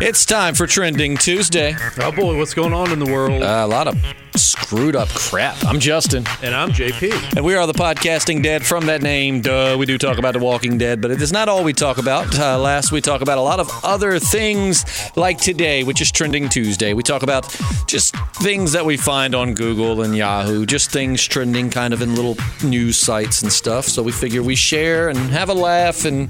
It's time for Trending Tuesday. Oh boy, what's going on in the world? Uh, a lot of screwed up crap. I'm Justin, and I'm JP. and we are the podcasting dead from that name. Duh, we do talk about The Walking Dead, but it is not all we talk about. Uh, last, we talk about a lot of other things like today, which is Trending Tuesday. We talk about just things that we find on Google and Yahoo, just things trending kind of in little news sites and stuff. So we figure we share and have a laugh and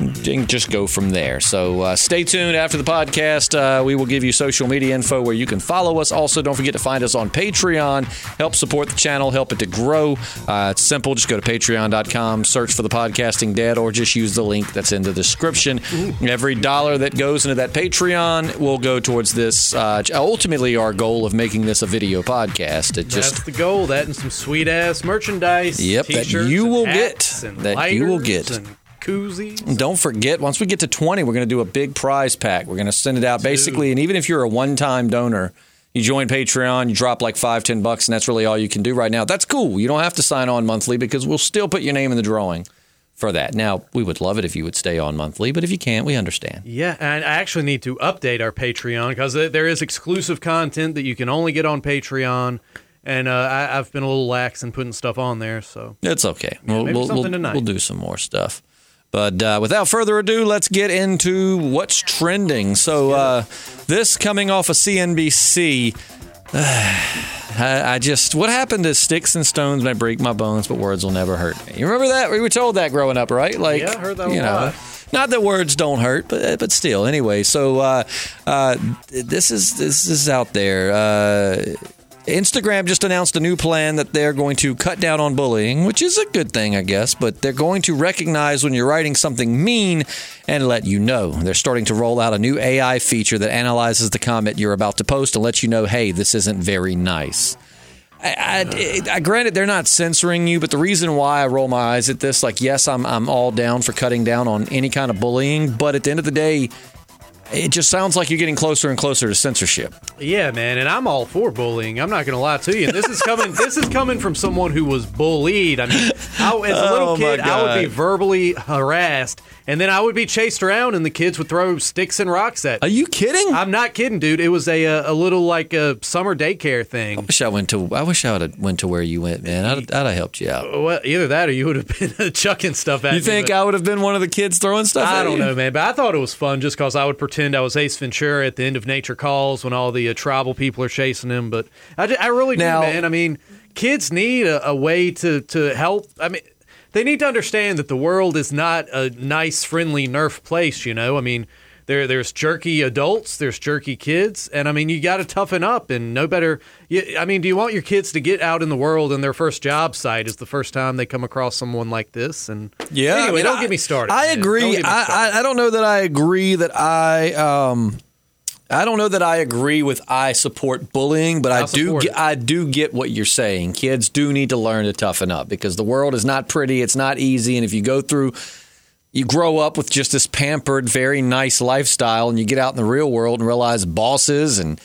and just go from there. So uh, stay tuned after the podcast. Uh, we will give you social media info where you can follow us. Also, don't forget to find us on Patreon. Help support the channel, help it to grow. Uh, it's simple. Just go to patreon.com, search for the podcasting dead, or just use the link that's in the description. Every dollar that goes into that Patreon will go towards this. Uh, ultimately, our goal of making this a video podcast. It just That's the goal. That and some sweet ass merchandise. Yep, that you will get. That you will get. Koozies. Don't forget, once we get to 20, we're going to do a big prize pack. We're going to send it out basically. And even if you're a one time donor, you join Patreon, you drop like five, ten bucks, and that's really all you can do right now. That's cool. You don't have to sign on monthly because we'll still put your name in the drawing for that. Now, we would love it if you would stay on monthly, but if you can't, we understand. Yeah, and I actually need to update our Patreon because there is exclusive content that you can only get on Patreon. And uh, I, I've been a little lax in putting stuff on there, so It's okay. we'll, maybe we'll, something we'll, tonight. we'll do some more stuff. But uh, without further ado, let's get into what's trending. So, uh, this coming off of CNBC. I, I just, what happened to sticks and stones may break my bones, but words will never hurt me. You remember that? We were told that growing up, right? Like, Yeah, I heard that a you know, lot. Not that words don't hurt, but but still. Anyway, so uh, uh, this is this is out there. Instagram just announced a new plan that they're going to cut down on bullying, which is a good thing, I guess, but they're going to recognize when you're writing something mean and let you know. They're starting to roll out a new AI feature that analyzes the comment you're about to post and lets you know, hey, this isn't very nice. I, I, I granted they're not censoring you, but the reason why I roll my eyes at this, like, yes, I'm I'm all down for cutting down on any kind of bullying, but at the end of the day, it just sounds like you're getting closer and closer to censorship. Yeah, man, and I'm all for bullying. I'm not going to lie to you. And this is coming. this is coming from someone who was bullied. I mean, I, as a little Oh, kid, I would be verbally harassed, and then I would be chased around, and the kids would throw sticks and rocks at Are you kidding? I I'm not kidding, dude. It was a a, a little like a summer daycare thing. I wish I went to. I wish I would have went to where you went, man. I'd, I'd have helped you out. Well, either that or you would have been chucking stuff at me. You think I would have been one of the kids throwing stuff? I at don't you? know, man, but I thought it was fun just because I would pretend I was Ace Ventura at the end of Nature Calls when all the uh, tribal people are chasing him. But I, ju- I really Now- do, man. I mean, kids need a, a way to, to help. I mean, they need to understand that the world is not a nice, friendly Nerf place, you know? I mean, there, there's jerky adults, there's jerky kids, and I mean, you got to toughen up and no better. You, I mean, do you want your kids to get out in the world and their first job site is the first time they come across someone like this? And Yeah. anyway, I mean, don't I- get me started. I man. agree. Don't get me I, started. I I don't know that I agree that I um I don't know that I agree with I support bullying, but I I'll do get. I do get what you're saying. Kids do need to learn to toughen up because the world is not pretty, it's not easy, and if you go through you grow up with just this pampered, very nice lifestyle, and you get out in the real world and realize bosses and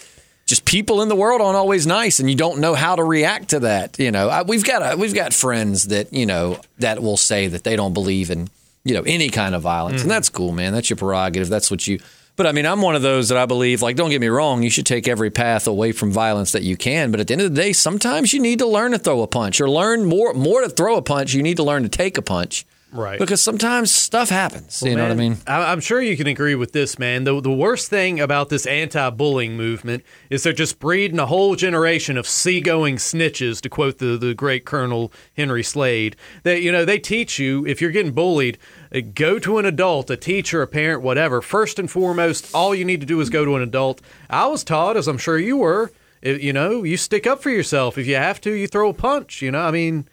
just people in the world aren't always nice, and you don't know how to react to that. You know, I, we've got a, we've got friends that you know that will say that they don't believe in you know any kind of violence, and mm-hmm. that's cool, man. That's your prerogative. That's what you. But I mean, I'm one of those that I believe, like, don't get me wrong, you should take every path away from violence that you can. But at the end of the day, sometimes you need to learn to throw a punch, or learn more more to throw a punch. You need to learn to take a punch. Right. Because sometimes stuff happens. you know what I mean? I- I'm sure you can agree with this, man. The, the worst thing about this anti bullying movement is they're just breeding a whole generation of seagoing snitches, to quote the, the great Colonel Henry Slade. That, you know, they teach you if you're getting bullied, uh, go to an adult, a teacher, a parent, whatever. First and foremost, all you need to do is go to an adult. I was taught, as I'm sure you were, if, you know, you stick up for yourself. If you have to, you throw a punch. You know, I mean,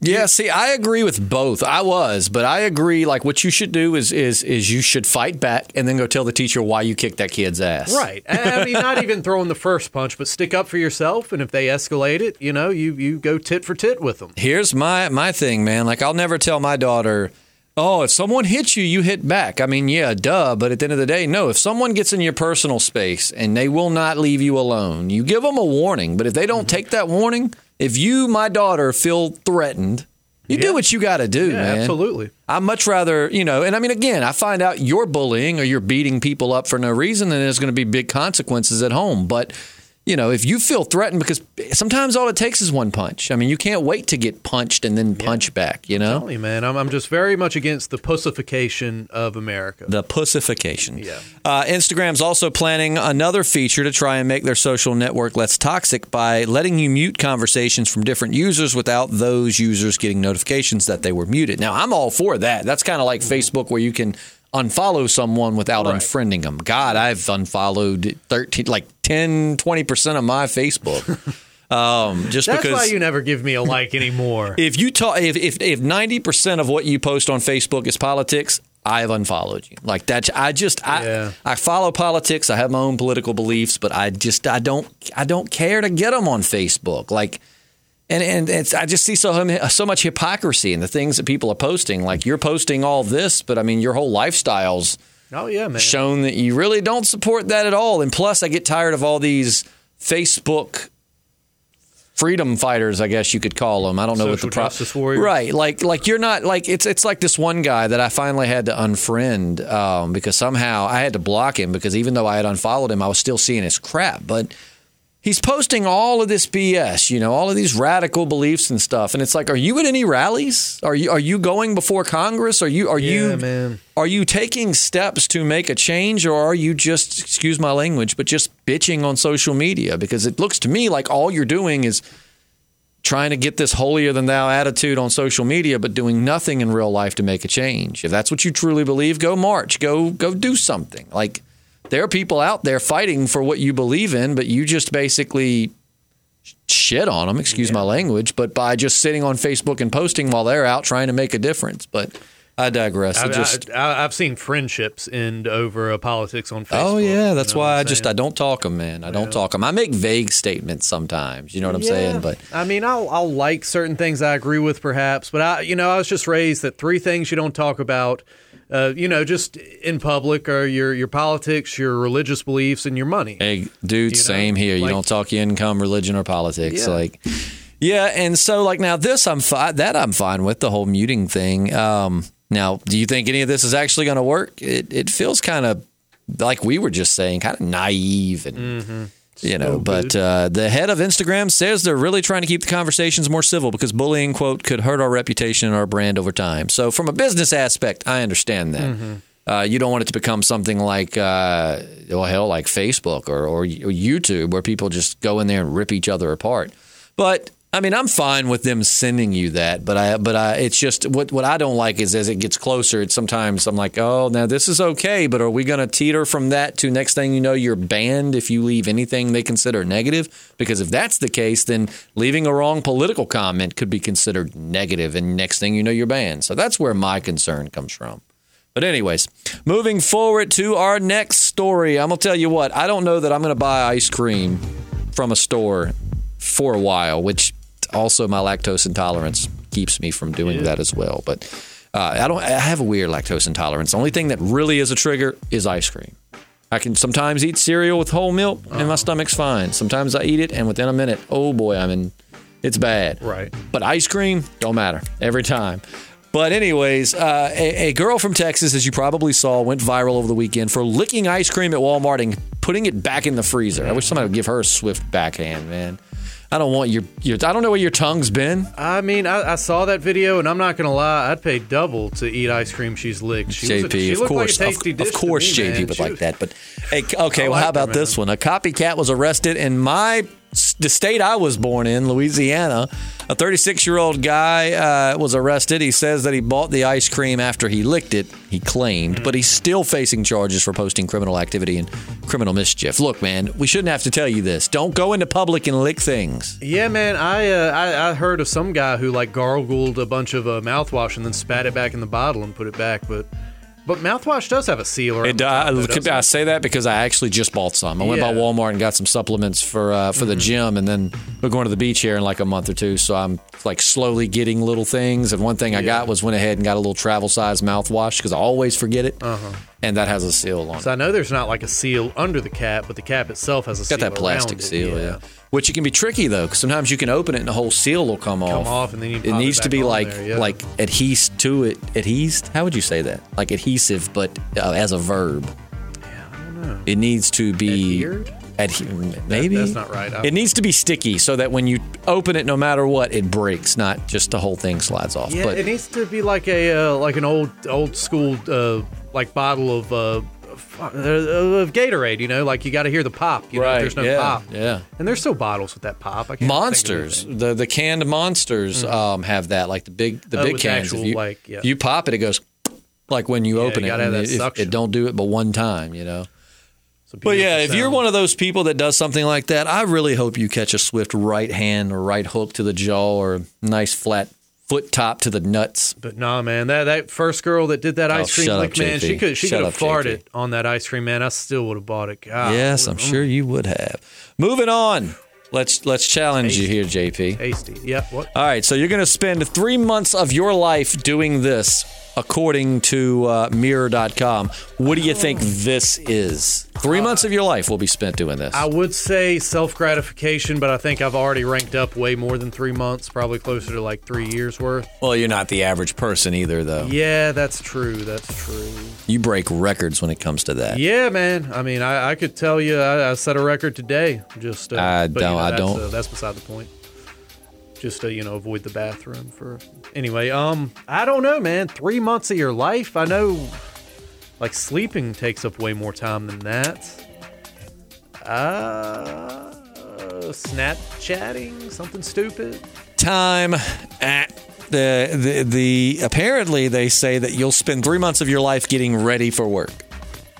Yeah, see, I agree with both. I was, but I agree. Like, what you should do is is is you should fight back and then go tell the teacher why you kicked that kid's ass. Right. I mean, not even throwing the first punch, but stick up for yourself. And if they escalate it, you know, you you go tit for tit with them. Here's my my thing, man. Like, I'll never tell my daughter, "Oh, if someone hits you, you hit back." I mean, yeah, duh. But at the end of the day, no. If someone gets in your personal space and they will not leave you alone, you give them a warning. But if they don't mm-hmm. take that warning, if you, my daughter, feel threatened. You do what you got to do, Yeah, man. absolutely. I'd much rather, you know, and I mean, again, I find out you're bullying or you're beating people up for no reason, then there's going to be big consequences at home. But, you know, if you feel threatened, because sometimes all it takes is one punch. I mean, you can't wait to get punched and then punch back, you know? Tell me, man, I'm, I'm just very much against the pussification of America. The pussification. Yeah. Uh, Instagram's also planning another feature to try and make their social network less toxic by letting you mute conversations from different users without those users getting notifications that they were muted. Now, I'm all for that. That's kind of like Facebook where you can unfollow someone without Right. unfriending them. God, I've unfollowed 13, like 10, 20% of my Facebook. um, just That's because why you never give me a like anymore. if you talk if if if ninety percent of what you post on Facebook is politics, I have unfollowed you. Like that, I just I Yeah. I follow politics. I have my own political beliefs, but I just I don't I don't care to get them on Facebook. Like. And and it's, I just see so so much hypocrisy in the things that people are posting. Like you're posting all this, but I mean your whole lifestyle's oh yeah, man. shown that you really don't support that at all. And plus, I get tired of all these Facebook freedom fighters, I guess you could call them. I don't know what Social the pro- justice warriors. right? Like, like you're not like it's it's like this one guy that I finally had to unfriend um, because somehow I had to block him because even though I had unfollowed him, I was still seeing his crap, but. He's posting all of this BS, you know, all of these radical beliefs and stuff, and it's like, are you at any rallies? Are you are you going before Congress? Are you are Yeah, you man. are you taking steps to make a change or are you just excuse my language but just bitching on social media because it looks to me like all you're doing is trying to get this holier than thou attitude on social media but doing nothing in real life to make a change if that's what you truly believe go march go go do something like there are people out there fighting for what you believe in but you just basically shit on them excuse my language but by just sitting on facebook and posting while they're out trying to make a difference. But I digress. I, It just, I, have seen friendships end over uh, politics on Facebook. Oh yeah, that's you know why I just I don't talk them, man. I don't talk them. I make vague statements sometimes. You know what I'm Yeah. saying? But I mean, I'll I'll like certain things I agree with, perhaps, but I, you know, I was just raised that three things you don't talk about, uh, you know, just in public are your your politics, your religious beliefs, and your money. hey, dude, know, same here. You don't talk income, religion, or politics. Yeah. Like, yeah, and so like now this I'm fine. That I'm fine with the whole muting thing. Um, now, do you think any of this is actually going to work? It it feels kind of like we were just saying, kind of naive and. Mm-hmm. You know, but uh, the head of Instagram says they're really trying to keep the conversations more civil because bullying, quote, could hurt our reputation and our brand over time. So, from a business aspect, I understand that. Mm-hmm. Uh, you don't want it to become something like, uh, well, hell, like Facebook or, or YouTube, where people just go in there and rip each other apart. But I mean, I'm fine with them sending you that, but I, but I, it's just what what I don't like is as it gets closer, it's sometimes I'm like, oh, now this is okay, but are we going to teeter from that to next thing you know, you're banned if you leave anything they consider negative? Because if that's the case, then leaving a wrong political comment could be considered negative, and next thing you know, you're banned. So that's where my concern comes from. But anyways, moving forward to our next story, I'm gonna tell you what. I don't know that I'm gonna buy ice cream from a store for a while, which also my lactose intolerance keeps me from doing that as well. But uh, I don't. I have a weird lactose intolerance. The only thing that really is a trigger is ice cream. I can sometimes eat cereal with whole milk and my stomach's fine. Sometimes I eat it and within a minute, oh boy, I'm in. It's bad. Right. But ice cream don't matter every time. But anyways, uh, a, a girl from Texas, as you probably saw, went viral over the weekend for licking ice cream at Walmart and putting it back in the freezer. I wish somebody would give her a swift backhand, man. I don't want your your. I don't know where your tongue's been. I mean, I, I saw that video, and I'm not gonna lie, I'd pay double to eat ice cream she's licked. She was a- JP, she of course, like a of, tasty of course, JP man. would She like was- that. But hey, okay, well, how like her, about this one? A copycat was arrested in my the state I was born in, Louisiana. A 36 year old guy uh, was arrested. He says that he bought the ice cream after he licked it. He claimed, but he's still facing charges for posting criminal activity and criminal mischief. Look, man, we shouldn't have to tell you this. Don't go into public and lick things. Yeah, man. I, uh, I I heard of some guy who like gargled a bunch of uh, mouthwash and then spat it back in the bottle and put it back. But but mouthwash does have a sealer. It, the top, though, doesn't I say that because I actually just bought some. I went by Mm-hmm. Walmart and got some supplements for uh, for the gym, and then we're going to the beach here in like a month or two. So I'm like slowly getting little things. And one thing I got was went ahead and got a little travel size mouthwash because I always forget it. Uh-huh. And that has a seal on it. So I know there's not like a seal under the cap, but the cap itself has a seal. Got that plastic seal, yeah. Which it can be tricky though, because sometimes you can open it and the whole seal will come, Come off, and then you it needs it to be like there, yeah. like adhese to it. Adhesed? How would you say that? Like adhesive, but uh, as a verb. Yeah, I don't know. It needs to be Adhered? Adhe- maybe that's not right. I- It needs to be sticky so that when you open it, no matter what, it breaks, not just the whole thing slides off. Yeah, but it needs to be like a uh, like an old old school uh, like bottle of uh, uh, of Gatorade. You know, like you got to hear the pop. You know, there's no yeah, pop. yeah. And there's still bottles with that pop. I can't Monsters, the the canned monsters um, have that, like the big the Oh, big cans. actual, if you, like, yeah. you pop it, it goes like when you Yeah, open you that it, it- it don't do it but one time, you know. But yeah, beautiful if you're one of those people that does something like that, I really hope you catch a swift right hand or right hook to the jaw or a nice flat foot top to the nuts. But nah, man, that that first girl that did that Oh, ice cream shut up, lick, man, she could she Shut could have up, JP. on that ice cream, man. I still would have bought it. God, yes, I'm mm. sure you would have. Moving on. Let's let's challenge you here, JP. Tasty. Yeah. What? All right, so you're going to spend three months of your life doing this, according to uh, Mirror.com. What do you think this is? Three months of your life will be spent doing this. I would say self gratification, but I think I've already ranked up way more than three months, probably closer to like three years worth. well, you're not the average person either, though. Yeah, that's true. That's true. You break records when it comes to that. Yeah, man. I mean, I, I could tell you, I, I set a record today. Just uh, I don't- know, I that's, don't. Uh, that's beside the point. Just to you know, avoid the bathroom for. Anyway, um, I don't know, man. Three months of your life. I know, like sleeping takes up way more time than that. Uh, Snapchatting, something stupid. Time at the, the the apparently they say that you'll spend three months of your life getting ready for work.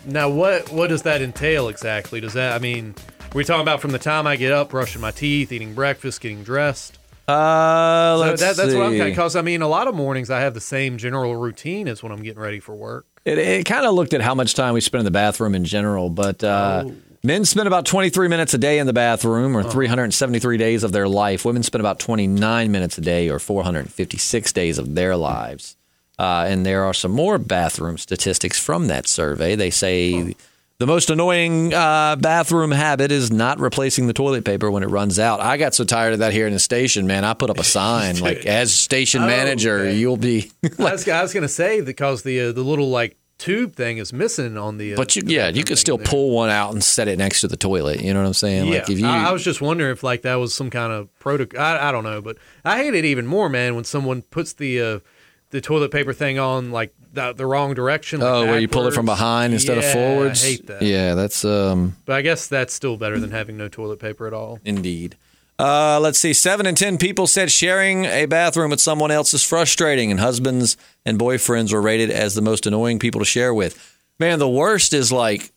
Now, what what does that entail exactly? Does that I mean, we're talking about from the time I get up, brushing my teeth, eating breakfast, getting dressed? Uh, So that, that's what I'm kind of because I mean, a lot of mornings I have the same general routine as when I'm getting ready for work. It, it kind of looked at how much time we spend in the bathroom in general, but uh, men spend about 23 minutes a day in the bathroom, or 373 days of their life. Women spend about 29 minutes a day, or 456 days of their lives. Uh, and there are some more bathroom statistics from that survey. They say the most annoying uh, bathroom habit is not replacing the toilet paper when it runs out. I got so tired of that here in the station, man. I put up a sign like, as station Oh, manager, okay. you'll be. I was, was going to say because the uh, the little like tube thing is missing on the. Uh, But you, yeah, you could still there. pull one out and set it next to the toilet. You know what I'm saying? Yeah, Like if you, I, I was just wondering if like that was some kind of protocol. I, I don't know, but I hate it even more, man, when someone puts the uh, the toilet paper thing on like the, the wrong direction. like oh, where you pull it from behind instead of Yeah, forwards. I hate that. Yeah, that's um But I guess that's still better than having no toilet paper at all. indeed. Uh, let's see. Seven in ten people said sharing a bathroom with someone else is frustrating, and husbands and boyfriends were rated as the most annoying people to share with. Man, the worst is like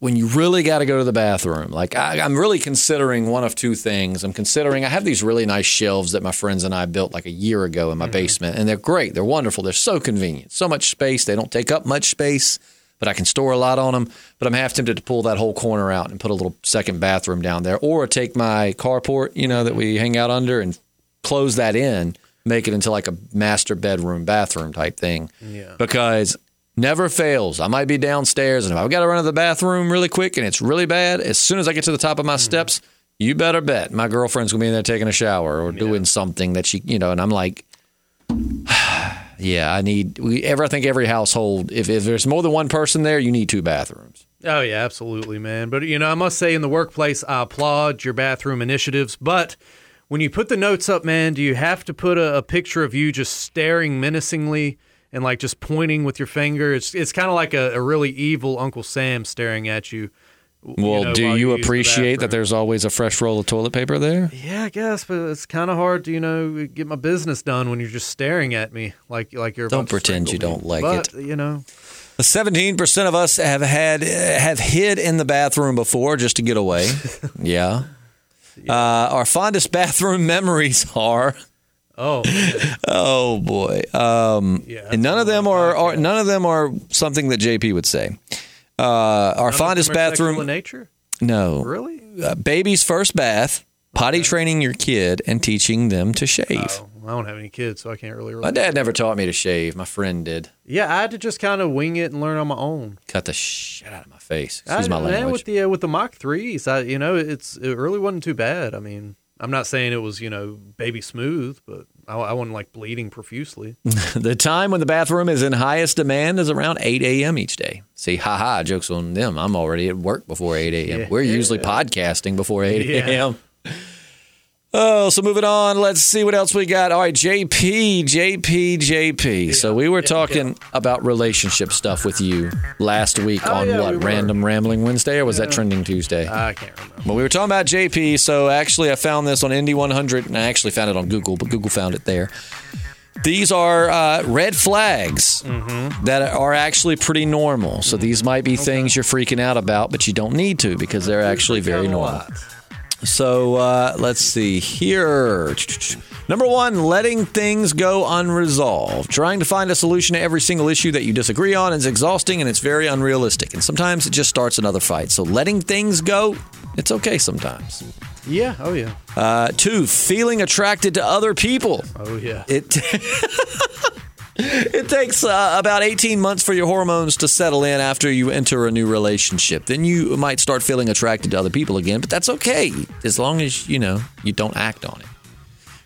when you really got to go to the bathroom. Like I, I'm really considering one of two things. I'm considering I have these really nice shelves that my friends and I built like a year ago in my mm-hmm. basement, and they're great. They're wonderful. They're so convenient. So much space. They don't take up much space, but I can store a lot on them. But I'm half tempted to pull that whole corner out and put a little second bathroom down there, or take my carport, you know, that we hang out under, and close that in, make it into like a master bedroom bathroom type thing. Yeah. Because never fails. I might be downstairs and if I've got to run to the bathroom really quick and it's really bad, as soon as I get to the top of my mm-hmm. steps, you better bet my girlfriend's gonna be in there taking a shower or doing something that she, you know, and I'm like, yeah, I need. We ever I think every household, if if there's more than one person there, you need two bathrooms. Oh yeah, absolutely, man. But you know, I must say, in the workplace, I applaud your bathroom initiatives. But when you put the notes up, man, do you have to put a, a picture of you just staring menacingly and like just pointing with your finger? It's it's kind of like a, a really evil Uncle Sam staring at you. Well, know, do you use the appreciate that there's always a fresh roll of toilet paper there? Yeah, I guess, but it's kind of hard to you know get my business done when you're just staring at me like like you're. Don't pretend you don't like but, You know, Seventeen percent of us have had have hid in the bathroom before just to get away. yeah. Uh, our fondest bathroom memories are oh, oh boy, um, Yeah, and none of them are, are none of them are something that JP would say. Uh, our None fondest them are sexual in bathroom, nature. no, Really? uh, baby's first bath, potty training your kid, and teaching them to shave. Oh, I don't have any kids, so I can't really. My dad never taught me to shave. My friend did. Yeah, I had to just kind of wing it and learn on my own. Cut the shit out of my face. Excuse I, my language. with the uh, with the Mach threes, I you know it's it really wasn't too bad. I mean, I'm not saying it was you know baby smooth, but I, I wasn't like bleeding profusely. the time when the bathroom is in highest demand is around 8 a.m. each day. See, haha, jokes on them. I'm already at work before 8 a.m. Yeah. We're usually podcasting before 8 Yeah. Oh, so moving on. Let's see what else we got. All right, JP, JP, JP. so we were talking about relationship stuff with you last week Oh, on yeah, what, we. Random Rambling Wednesday, or was that Trending Tuesday? I can't remember. Well, we were talking about JP, so actually I found this on Indy 100, and I actually found it on Google, but Google found it there. These are uh, red flags Mm-hmm. that are actually pretty normal. So these might be things you're freaking out about, but you don't need to because they're actually very normal. So uh, let's see here. Number one, letting things go unresolved. Trying to find a solution to every single issue that you disagree on is exhausting and it's very unrealistic. And sometimes it just starts another fight. So letting things go, it's okay sometimes. Yeah. Oh yeah. Uh, two, feeling attracted to other people. Oh yeah. It it takes uh, about 18 months for your hormones to settle in after you enter a new relationship. Then you might start feeling attracted to other people again, but that's okay as long as, you know, you don't act on it.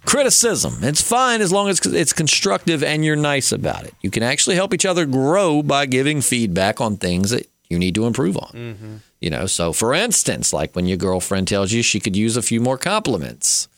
Criticism. It's fine as long as it's constructive and you're nice about it. You can actually help each other grow by giving feedback on things that you need to improve on. You know, so for instance, like when your girlfriend tells you she could use a few more compliments.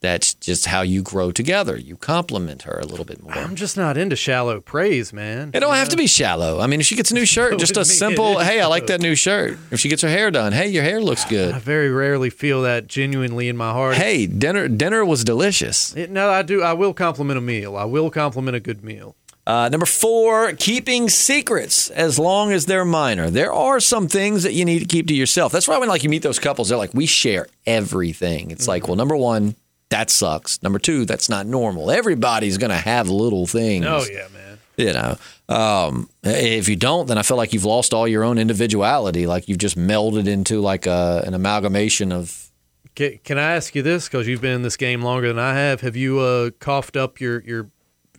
That's just how you grow together. You compliment her a little bit more. I'm just not into shallow praise, man. It don't have to be shallow. I mean, if she gets a new shirt, just a With me, it simple, hey, I like that new shirt. If she gets her hair done, hey, your hair looks good." I very rarely feel that genuinely in my heart. Hey, dinner dinner was delicious. It- no, I do. I will compliment a meal. I will compliment a good meal. Uh, number four, keeping secrets as long as they're minor. There are some things that you need to keep to yourself. That's why when like you meet those couples, they're like, we share everything. It's like, well, number one, that sucks. Number two, that's not normal. Everybody's gonna have little things. Oh yeah, man. you know um, if you don't then i feel like you've lost all your own individuality like you've just melded into like a, an amalgamation of Can, can I ask you this? Because you've been in this game longer than I have. Have you uh, coughed up your your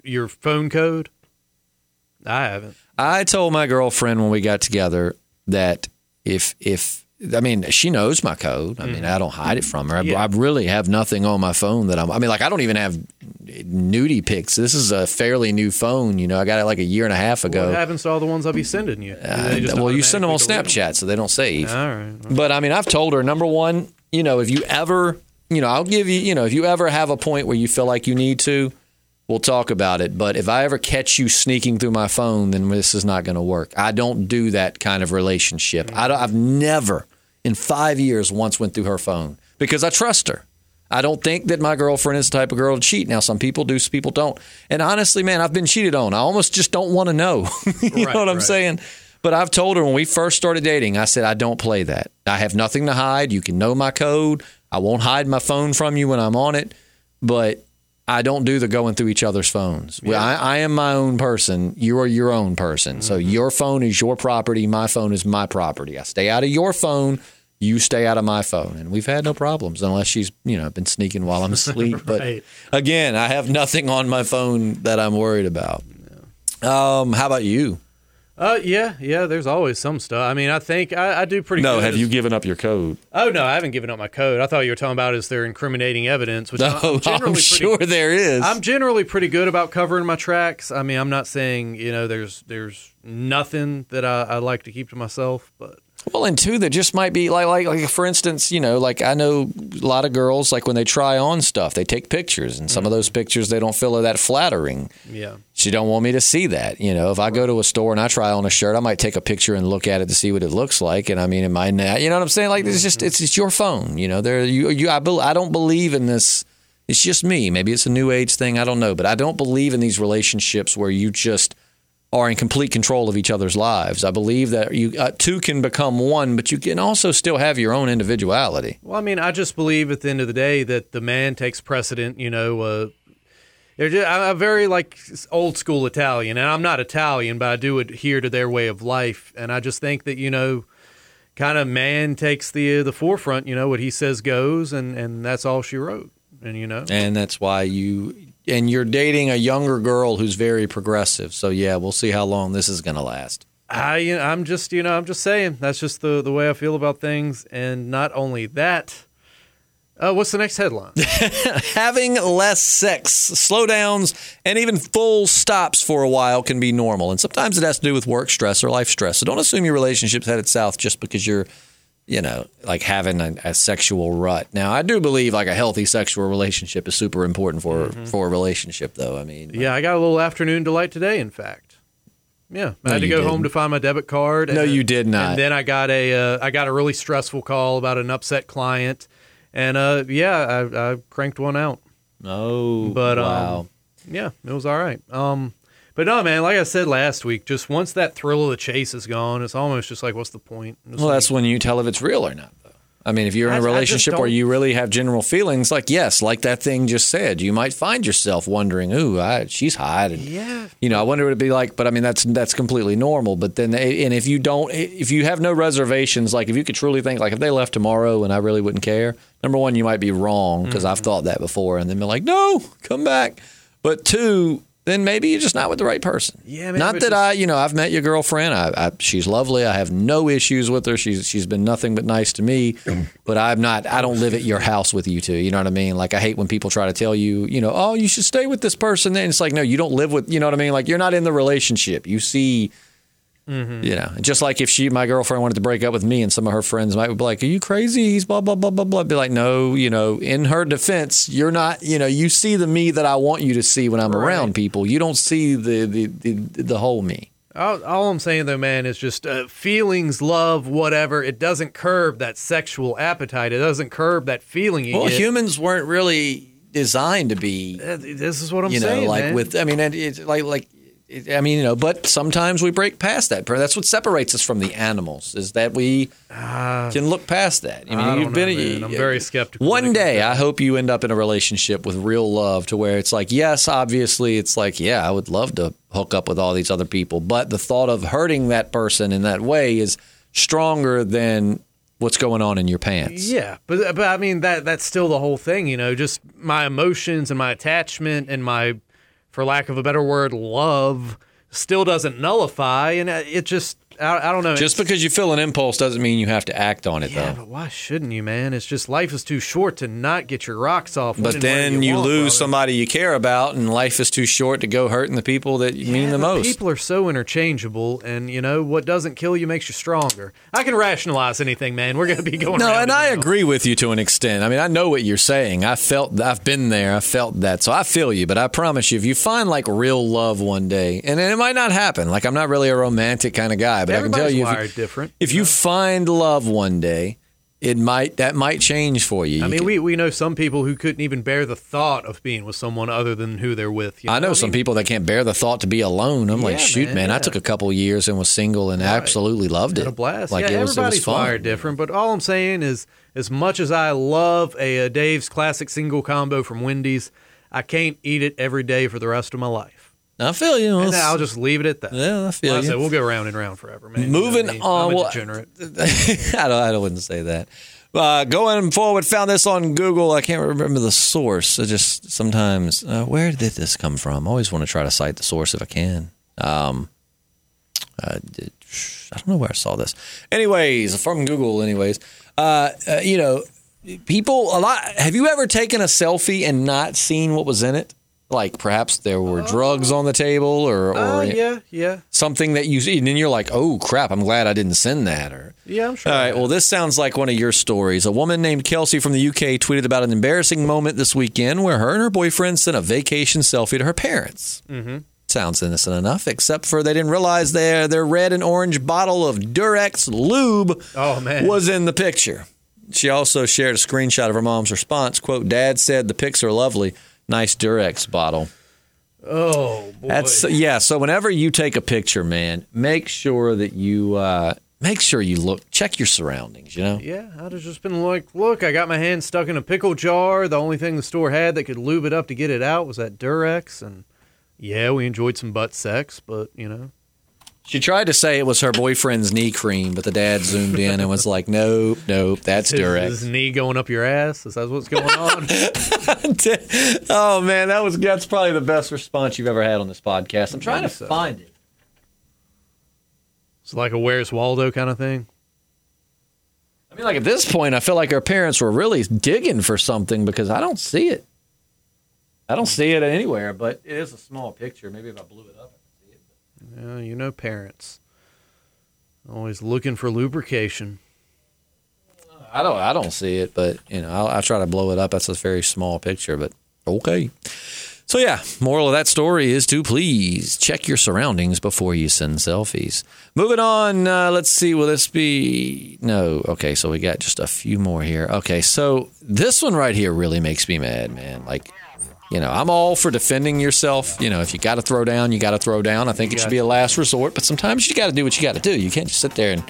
your phone code? I haven't. i told my girlfriend when we got together that if if I mean, she knows my code. I mean, I don't hide it from her. I, Yeah. I really have nothing on my phone that I'm. I mean, like I don't even have nudie pics. This is a fairly new phone. You know, I got it like a year and a half ago. What happens to all the ones I'll be sending you? Uh, well, you send them on Snapchat, so they don't save. them? All right. But I mean, I've told her number one, you know, if you ever, you know, I'll give you, you know, if you ever have a point where you feel like you need to, we'll talk about it. But if I ever catch you sneaking through my phone, then this is not going to work. I don't do that kind of relationship. I don't, I've never in five years once went through her phone because I trust her. I don't think that my girlfriend is the type of girl to cheat. Now, some people do, some people don't. And honestly, man, I've been cheated on. I almost just don't want to know. you Right, know what I'm right. saying? But I've told her when we first started dating, I said, I don't play that. I have nothing to hide. You can know my code. I won't hide my phone from you when I'm on it. But I don't do the going through each other's phones. Well, I, I am my own person. You are your own person. So Mm-hmm. your phone is your property. My phone is my property. I stay out of your phone. You stay out of my phone. And we've had no problems unless she's, you know, been sneaking while I'm asleep. Right. But again, I have nothing on my phone that I'm worried about. Um, how about you? Uh, yeah, yeah. There's always some stuff. I mean, I think I, I do pretty. Good. No, have as- you given up your code? Oh no, I haven't given up my code. I thought you were talking about is there incriminating evidence, which No, I'm I'm, pretty, sure there is. I'm generally pretty good about covering my tracks. I mean, I'm not saying you know there's there's nothing that I, I like to keep to myself, but well, and two, that just might be like, like, like, for instance, you know, like I know a lot of girls, like when they try on stuff, they take pictures, and some of mm-hmm. those pictures they don't feel are that flattering. yeah, She don't want me to see that. You know, if I go to a store and I try on a shirt, I might take a picture and look at it to see what it looks like. And I mean, it might not. You know what I'm saying? Like it's just mm-hmm. it's it's your phone. You know, there you you. I bel I don't believe in this. It's just me. Maybe it's a new age thing. I don't know, but I don't believe in these relationships where you just are in complete control of each other's lives. I believe that you uh, two can become one, but you can also still have your own individuality. Well, I mean, I just believe at the end of the day that the man takes precedent. You know, uh, just, I'm a very like old school Italian, and I'm not Italian, but I do adhere to their way of life, and I just think that you know, kind of man takes the the forefront. You know, what he says goes, and and that's all she wrote. And you know, and that's why you and you're dating a younger girl who's very progressive. So yeah, we'll see how long this is going to last. I I'm just, you know, I'm just saying that's just the the way I feel about things. And not only that, uh, what's the next headline? Having less sex, slowdowns, and even full stops for a while can be normal. And sometimes it has to do with work stress or life stress. So don't assume your relationship's headed south just because you're, you know, like having a, a sexual rut. Now, I do believe like a healthy sexual relationship is super important for for a relationship, though. I mean, yeah, I got a little afternoon delight today. In fact, yeah, I No, had to go home didn't. to find my debit card. No, and- you did not. And then I got a, uh, I got a really stressful call about an upset client, and uh, yeah, I, I cranked one out. oh, But, um. Yeah, it was all right. Um, but no, man, like I said last week, just once that thrill of the chase is gone, it's almost just like, what's the point? It's Well, like- that's when you tell if it's real or not, though. I mean, if you're in a relationship where you really have general feelings, like yes, like that thing just said, you might find yourself wondering, "Ooh, I, she's hot," and yeah. you know, I wonder what it'd be like. But I mean, that's that's completely normal. But then, eh, and if you don't, eh, if you have no reservations, like if you could truly think, like if they left tomorrow and I really wouldn't care, number one, you might be wrong because mm-hmm. I've thought that before, and then be like, no, come back. But two, then maybe you're just not with the right person. Yeah, maybe not that just- I, you know, I've met your girlfriend. I, I, she's lovely. I have no issues with her. She's she's been nothing but nice to me. But I'm not. I don't live at your house with you two. You know what I mean? Like I hate when people try to tell you, you know, oh, you should stay with this person. And it's like, no, you don't live with. You know what I mean? Like you're not in the relationship. You see. You know, just like if she, my girlfriend, wanted to break up with me, and some of her friends might be like, "Are you crazy?" He's blah blah blah blah blah. I'd be like, no, you know, in her defense, you're not. You know, you see the me that I want you to see when I'm Right. around people. You don't see the the the, the whole me. All, all I'm saying though, man, is just uh, feelings, love, whatever. It doesn't curb that sexual appetite. It doesn't curb that feeling you Well, get. humans weren't really designed to be, Uh, this is what I'm saying. you know, like man. with. I mean, it- it's like like. I mean, you know, but sometimes we break past that. That's what separates us from the animals is that we ah. can look past that. I mean. I you've been. know. I'm very skeptical One day, I hope you end up in a relationship with real love, to where it's like, yes, obviously, it's like, yeah, I would love to hook up with all these other people, but the thought of hurting that person in that way is stronger than what's going on in your pants. Yeah, but but I mean that that's still the whole thing, you know. Just my emotions and my attachment and my, for lack of a better word, love still doesn't nullify, and it just I, I don't know. Just because you feel an impulse doesn't mean you have to act on it, yeah, though. but why shouldn't you, man? It's just life is too short to not get your rocks off. But then you, want, lose brother. somebody you care about, and life is too short to go hurting the people that you mean the most. People are so interchangeable, and you know what doesn't kill you makes you stronger. I can rationalize anything, man. We're going to be going. No, and I round. agree with you to an extent. I mean, I know what you're saying. I felt, I've been there. I felt that, so I feel you. But I promise you, if you find like real love one day, and it might not happen. Like I'm not really a romantic kind of guy, but I can tell Everybody's you, if wired you, different. if you find love one day, it might that might change for you. I mean, we, we know some people who couldn't even bear the thought of being with someone other than who they're with. you I know what some people that can't bear the thought to be alone. I'm like, shoot, man, man, I took a couple years and was single and absolutely loved it. a blast. Like yeah, it was, it everybody's was wired different, but all I'm saying is, as much as I love a, uh Dave's classic single combo from Wendy's, I can't eat it every day for the rest of my life. I feel you. And I'll just leave it at that. yeah, I feel Like I you. said, we'll go round and round forever, man. You Moving know me. on, I'm a well, degenerate. I don't. I don't wouldn't say that. Uh, going forward, found this on Google. I can't remember the source. I just sometimes uh, where did this come from? I always want to try to cite the source if I can. Um, uh, did- I don't know where I saw this. Anyways, from Google. Anyways, uh, uh, you know, people a lot. Have you ever taken a selfie and not seen what was in it? Like perhaps there were drugs on the table, or, or Uh, yeah, yeah, something that you see, and then you're like, "Oh crap! I'm glad I didn't send that." Or yeah. I'm sure. all right. Well, this sounds like one of your stories. A woman named Kelsey from the UK tweeted about an embarrassing moment this weekend where her and her boyfriend sent a vacation selfie to her parents. Mm-hmm. Sounds innocent enough, except for they didn't realize their their red and orange bottle of Durex lube Oh, man. was in the picture. She also shared a screenshot of her mom's response. "Quote: Dad said the pics are lovely. Nice Durex bottle." oh, boy. That's yeah. So whenever you take a picture, man, make sure that you uh, make sure you look, check your surroundings. You know, Yeah, I'd have just been like, look, I got my hand stuck in a pickle jar. The only thing the store had that could lube it up to get it out was that Durex. And yeah, we enjoyed some butt sex, but, you know, She tried to say it was her boyfriend's knee cream, but the dad zoomed in and was like, "Nope, nope, that's Is Durex." his knee going up your ass? Is that what's going on? oh man, that was that's probably the best response you've ever had on this podcast. I'm trying to so. Uh, find it. it's like a Where's Waldo kind of thing. I mean, like at this point, I feel like our parents were really digging for something because I don't see it. I don't see it anywhere, but it is a small picture. Maybe if I blew it up, I could see it. Yeah, you know, parents always looking for lubrication. I don't. I don't see it, but you know, I'll, I try to blow it up. That's a very small picture, but okay. So yeah, moral of that story is to please check your surroundings before you send selfies. Moving on, uh, let's see. Will this be no? Okay, so we got just a few more here. Okay, so this one right here really makes me mad, man. Like, you know, I'm all for defending yourself. You know, if you got to throw down, you got to throw down. I think it should be a last resort, but sometimes you got to do what you got to do. You can't just sit there and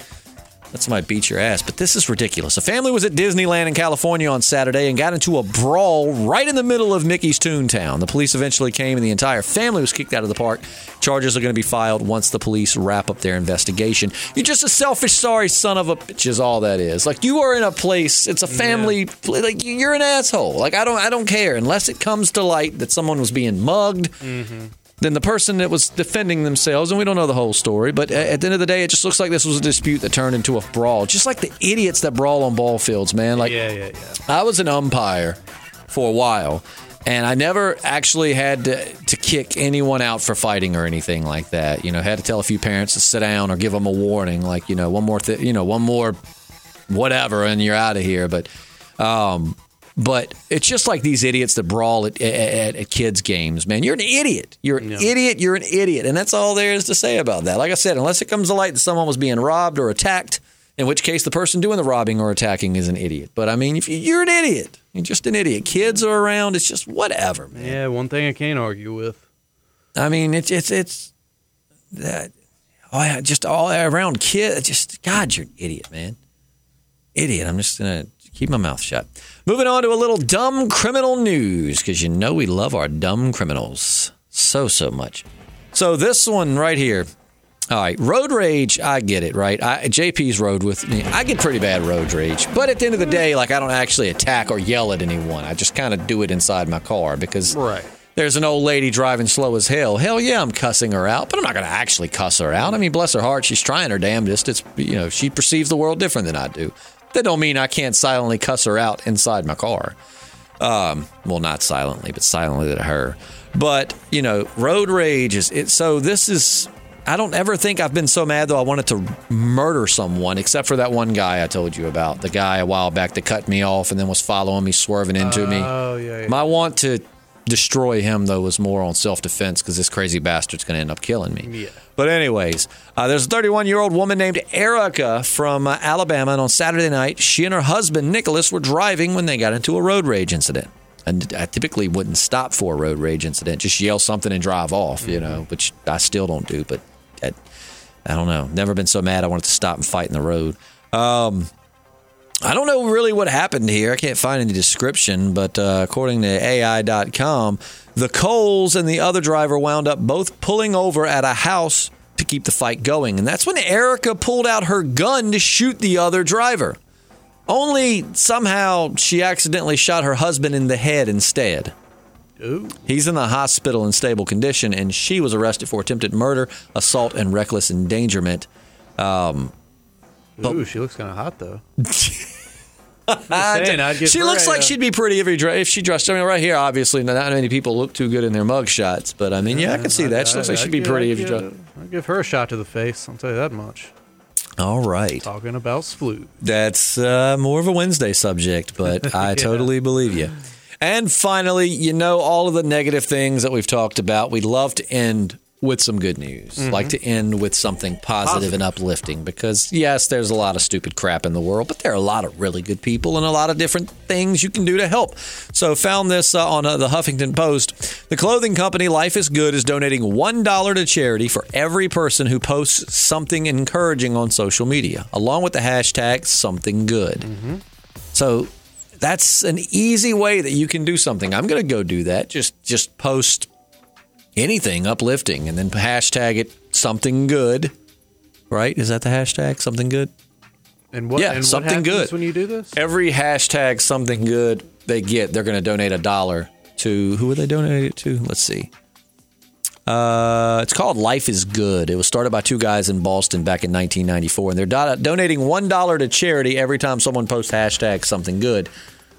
let somebody beat your ass. But this is ridiculous. A family was at Disneyland in California on Saturday and got into a brawl right in the middle of Mickey's Toontown. The police eventually came and the entire family was kicked out of the park. Charges are going to be filed once the police wrap up their investigation. You're just a selfish, sorry son of a bitch, is all that is. Like you are in a place, it's a family. Like you're an asshole. Like I don't, I don't care unless it comes to light that someone was being mugged mm-hmm. Then the person that was defending themselves, and we don't know the whole story, but at the end of the day, it just looks like this was a dispute that turned into a brawl. Just like the idiots that brawl on ball fields, man. Like yeah, yeah, yeah. I was an umpire for a while, and I never actually had to, to kick anyone out for fighting or anything like that. You know, had to tell a few parents to sit down or give them a warning, like you know, one more, th- you know, one more, whatever, and you're out of here. But, um, but it's just like these idiots that brawl at, at, at kids' games, man. You're an idiot. You're an idiot. You're an idiot, and that's all there is to say about that. Like I said, unless it comes to light that someone was being robbed or attacked, in which case the person doing the robbing or attacking is an idiot. But I mean, if you- you're an idiot, you're just an idiot. Kids are around. It's just whatever, man. Yeah, one thing I can't argue with. I mean, it's it's it's that. Oh, yeah, just all around kid. Just God, you're an idiot, man. Idiot. I'm just gonna keep my mouth shut. Moving on to a little dumb criminal news because you know we love our dumb criminals so so much. So this one right here. All right, road rage. I get it, right? I, JP's road with me. I get pretty bad road rage, but at the end of the day, like I don't actually attack or yell at anyone. I just kind of do it inside my car because Right. there's an old lady driving slow as hell. Hell yeah, I'm cussing her out, but I'm not going to actually cuss her out. I mean, bless her heart, she's trying her damnedest. It's you know she perceives the world different than I do. That don't mean I can't silently cuss her out inside my car. Um, well, not silently, but silently to her. But you know, road rage is it. So this is. I don't ever think I've been so mad though I wanted to murder someone, except for that one guy I told you about. The guy a while back that cut me off and then was following me, swerving into me. Oh yeah, yeah. My want to destroy him though was more on self defense because this crazy bastard's going to end up killing me. Yeah. But anyways, uh, there's a 31 year old woman named Erica from uh, Alabama, and on Saturday night, she and her husband Nicholas were driving when they got into a road rage incident. And I typically wouldn't stop for a road rage incident, just yell something and drive off, you know, which I still don't do. But I, I don't know. Never been so mad I wanted to stop and fight in the road. Um, I don't know really what happened here. I can't find any description, but uh, according to AL.com, the Coles and the other driver wound up both pulling over at a house to keep the fight going. And that's when Erica pulled out her gun to shoot the other driver. Only somehow she accidentally shot her husband in the head instead. Ooh. He's in the hospital in stable condition, and she was arrested for attempted murder, assault, and reckless endangerment. Ooh, she looks kind of hot though. Saying, d- I'd give she looks a, like uh, she'd be pretty if, he dre- if she dressed. I mean, right here, obviously, not many people look too good in their mug shots, but I mean, yeah, I can see that. She looks like she'd be pretty if you dressed. I'll give her a shot to the face. I'll tell you that much. All right, Talking about sploot. that's uh, more of a Wednesday subject, but I totally believe you. And finally, you know, all of the negative things that we've talked about, we'd love to end with some good news. Like to end with something positive and uplifting because, yes, there's a lot of stupid crap in the world, but there are a lot of really good people and a lot of different things you can do to help. So, found this uh, on uh, the Huffington Post. The clothing company Life is Good is donating $1 to charity for every person who posts something encouraging on social media, along with the hashtag something good. So that's an easy way that you can do something. I'm going to go do that. Just just post anything uplifting and then hashtag it something good right? Is that the hashtag? Something good. And what? Yeah, and something happens good. when you do this. Every hashtag something good they get, they're going to donate a dollar to who would they donate it to? Let's see. Uh, it's called Life is Good. It was started by two guys in Boston back in 1994, and they're do- donating one dollar to charity every time someone posts hashtag something good.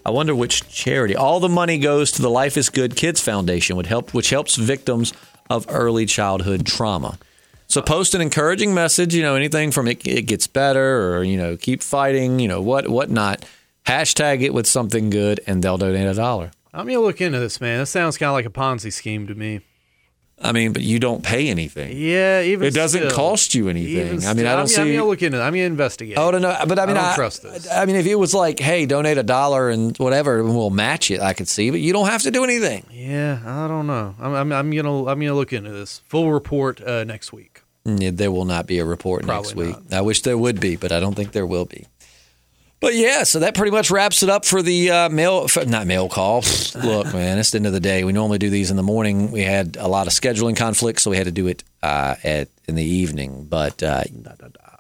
I wonder which charity. All the money goes to the Life is Good Kids Foundation, would help, which helps victims of early childhood trauma. So post an encouraging message, you know, anything from it, it gets better or, you know, keep fighting, you know, what whatnot. Hashtag it with something good and they'll donate a dollar. I'm gonna look into this, man. This sounds kind of like a Ponzi scheme to me. I mean, but you don't pay anything. Yeah, even It doesn't still. cost you anything. I mean, I don't I'm, see. I'm gonna look into. it. I'm gonna investigate. Oh no, no, but I mean, I I, don't trust this. I mean, if it was like, hey, donate a dollar and whatever, and we'll match it, I could see. But you don't have to do anything. Yeah, I don't know. I'm, I'm, I'm gonna I'm gonna look into this. Full report uh, next week. Yeah, there will not be a report next Probably week. I wish there would be, but I don't think there will be. But yeah, so that pretty much wraps it up for the uh, mail, f- not mail call. Look, man, it's the end of the day. We normally do these in the morning. We had a lot of scheduling conflicts, so we had to do it uh, at in the evening. But uh,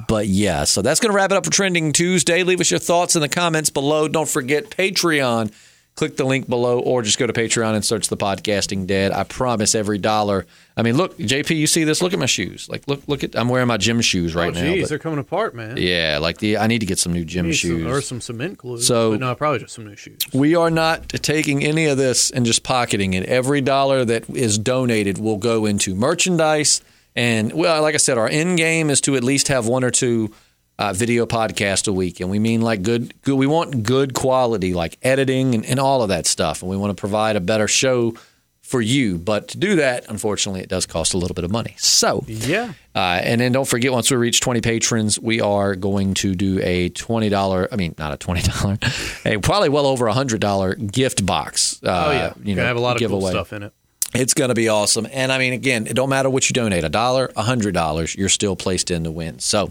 but yeah, so that's going to wrap it up for Trending Tuesday. Leave us your thoughts in the comments below. Don't forget Patreon. Click the link below, or just go to Patreon and search the podcasting dead. I promise every dollar. I mean, look, JP, you see this? Look at my shoes. Like, look, look at. I'm wearing my gym shoes right oh, now. geez, they're coming apart, man. yeah, like the I need to get some new gym Need some- shoes. or some cement glue. So- no, probably just some new shoes. we are not taking any of this and just pocketing it. Every dollar that is donated will go into merchandise. And well, like I said, our end game is to at least have one or two uh, video podcast a week, and we mean like good. good we want good quality, like editing and, and all of that stuff, and we want to provide a better show for you. But to do that, unfortunately, it does cost a little bit of money. So Yeah. uh, and then don't forget, once we reach 20 patrons, we are going to do a $20, I mean, not a $20, a probably well over a $100 gift box. Uh, Oh yeah. You know, have a lot of cool stuff in it. It's going to be awesome. And I mean, again, it don't matter what you donate a dollar, a hundred dollars, you're still placed in to win. So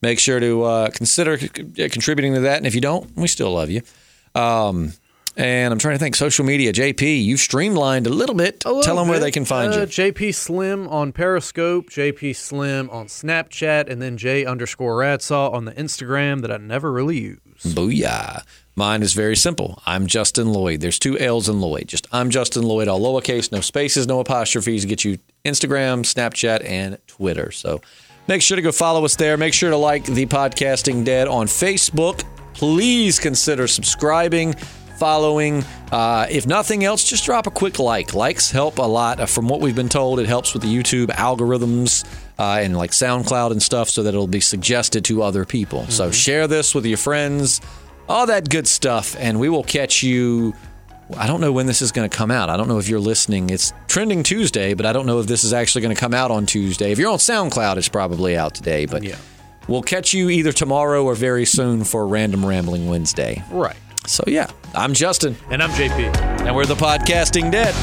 make sure to uh, consider c- contributing to that. And if you don't, we still love you. Um, and I'm trying to think social media. JP, you've streamlined a little bit. A little Tell them where they can find Uh, you. JP Slim on Periscope, JP Slim on Snapchat, and then J underscore Radsaw on the Instagram that I never really use. Booyah. Mine is very simple. I'm Justin Lloyd. There's two L's in Lloyd. Just I'm Justin Lloyd, all lowercase, no spaces, no apostrophes. Get you Instagram, Snapchat, and Twitter. So make sure to go follow us there. Make sure to like the Podcasting Dead on Facebook. Please consider subscribing, following. Uh, if nothing else, just drop a quick like. Likes help a lot. Uh, From what we've been told, it helps with the YouTube algorithms uh, and like SoundCloud and stuff so that it'll be suggested to other people. So share this with your friends, all that good stuff, and we will catch you. I don't know when this is going to come out. I don't know if you're listening. It's trending Tuesday, but I don't know if this is actually going to come out on Tuesday. If you're on SoundCloud, it's probably out today. But Yeah. we'll catch you either tomorrow or very soon for Random Rambling Wednesday. Right. So, yeah, I'm Justin, And I'm JP. and we're the Podcasting Dead.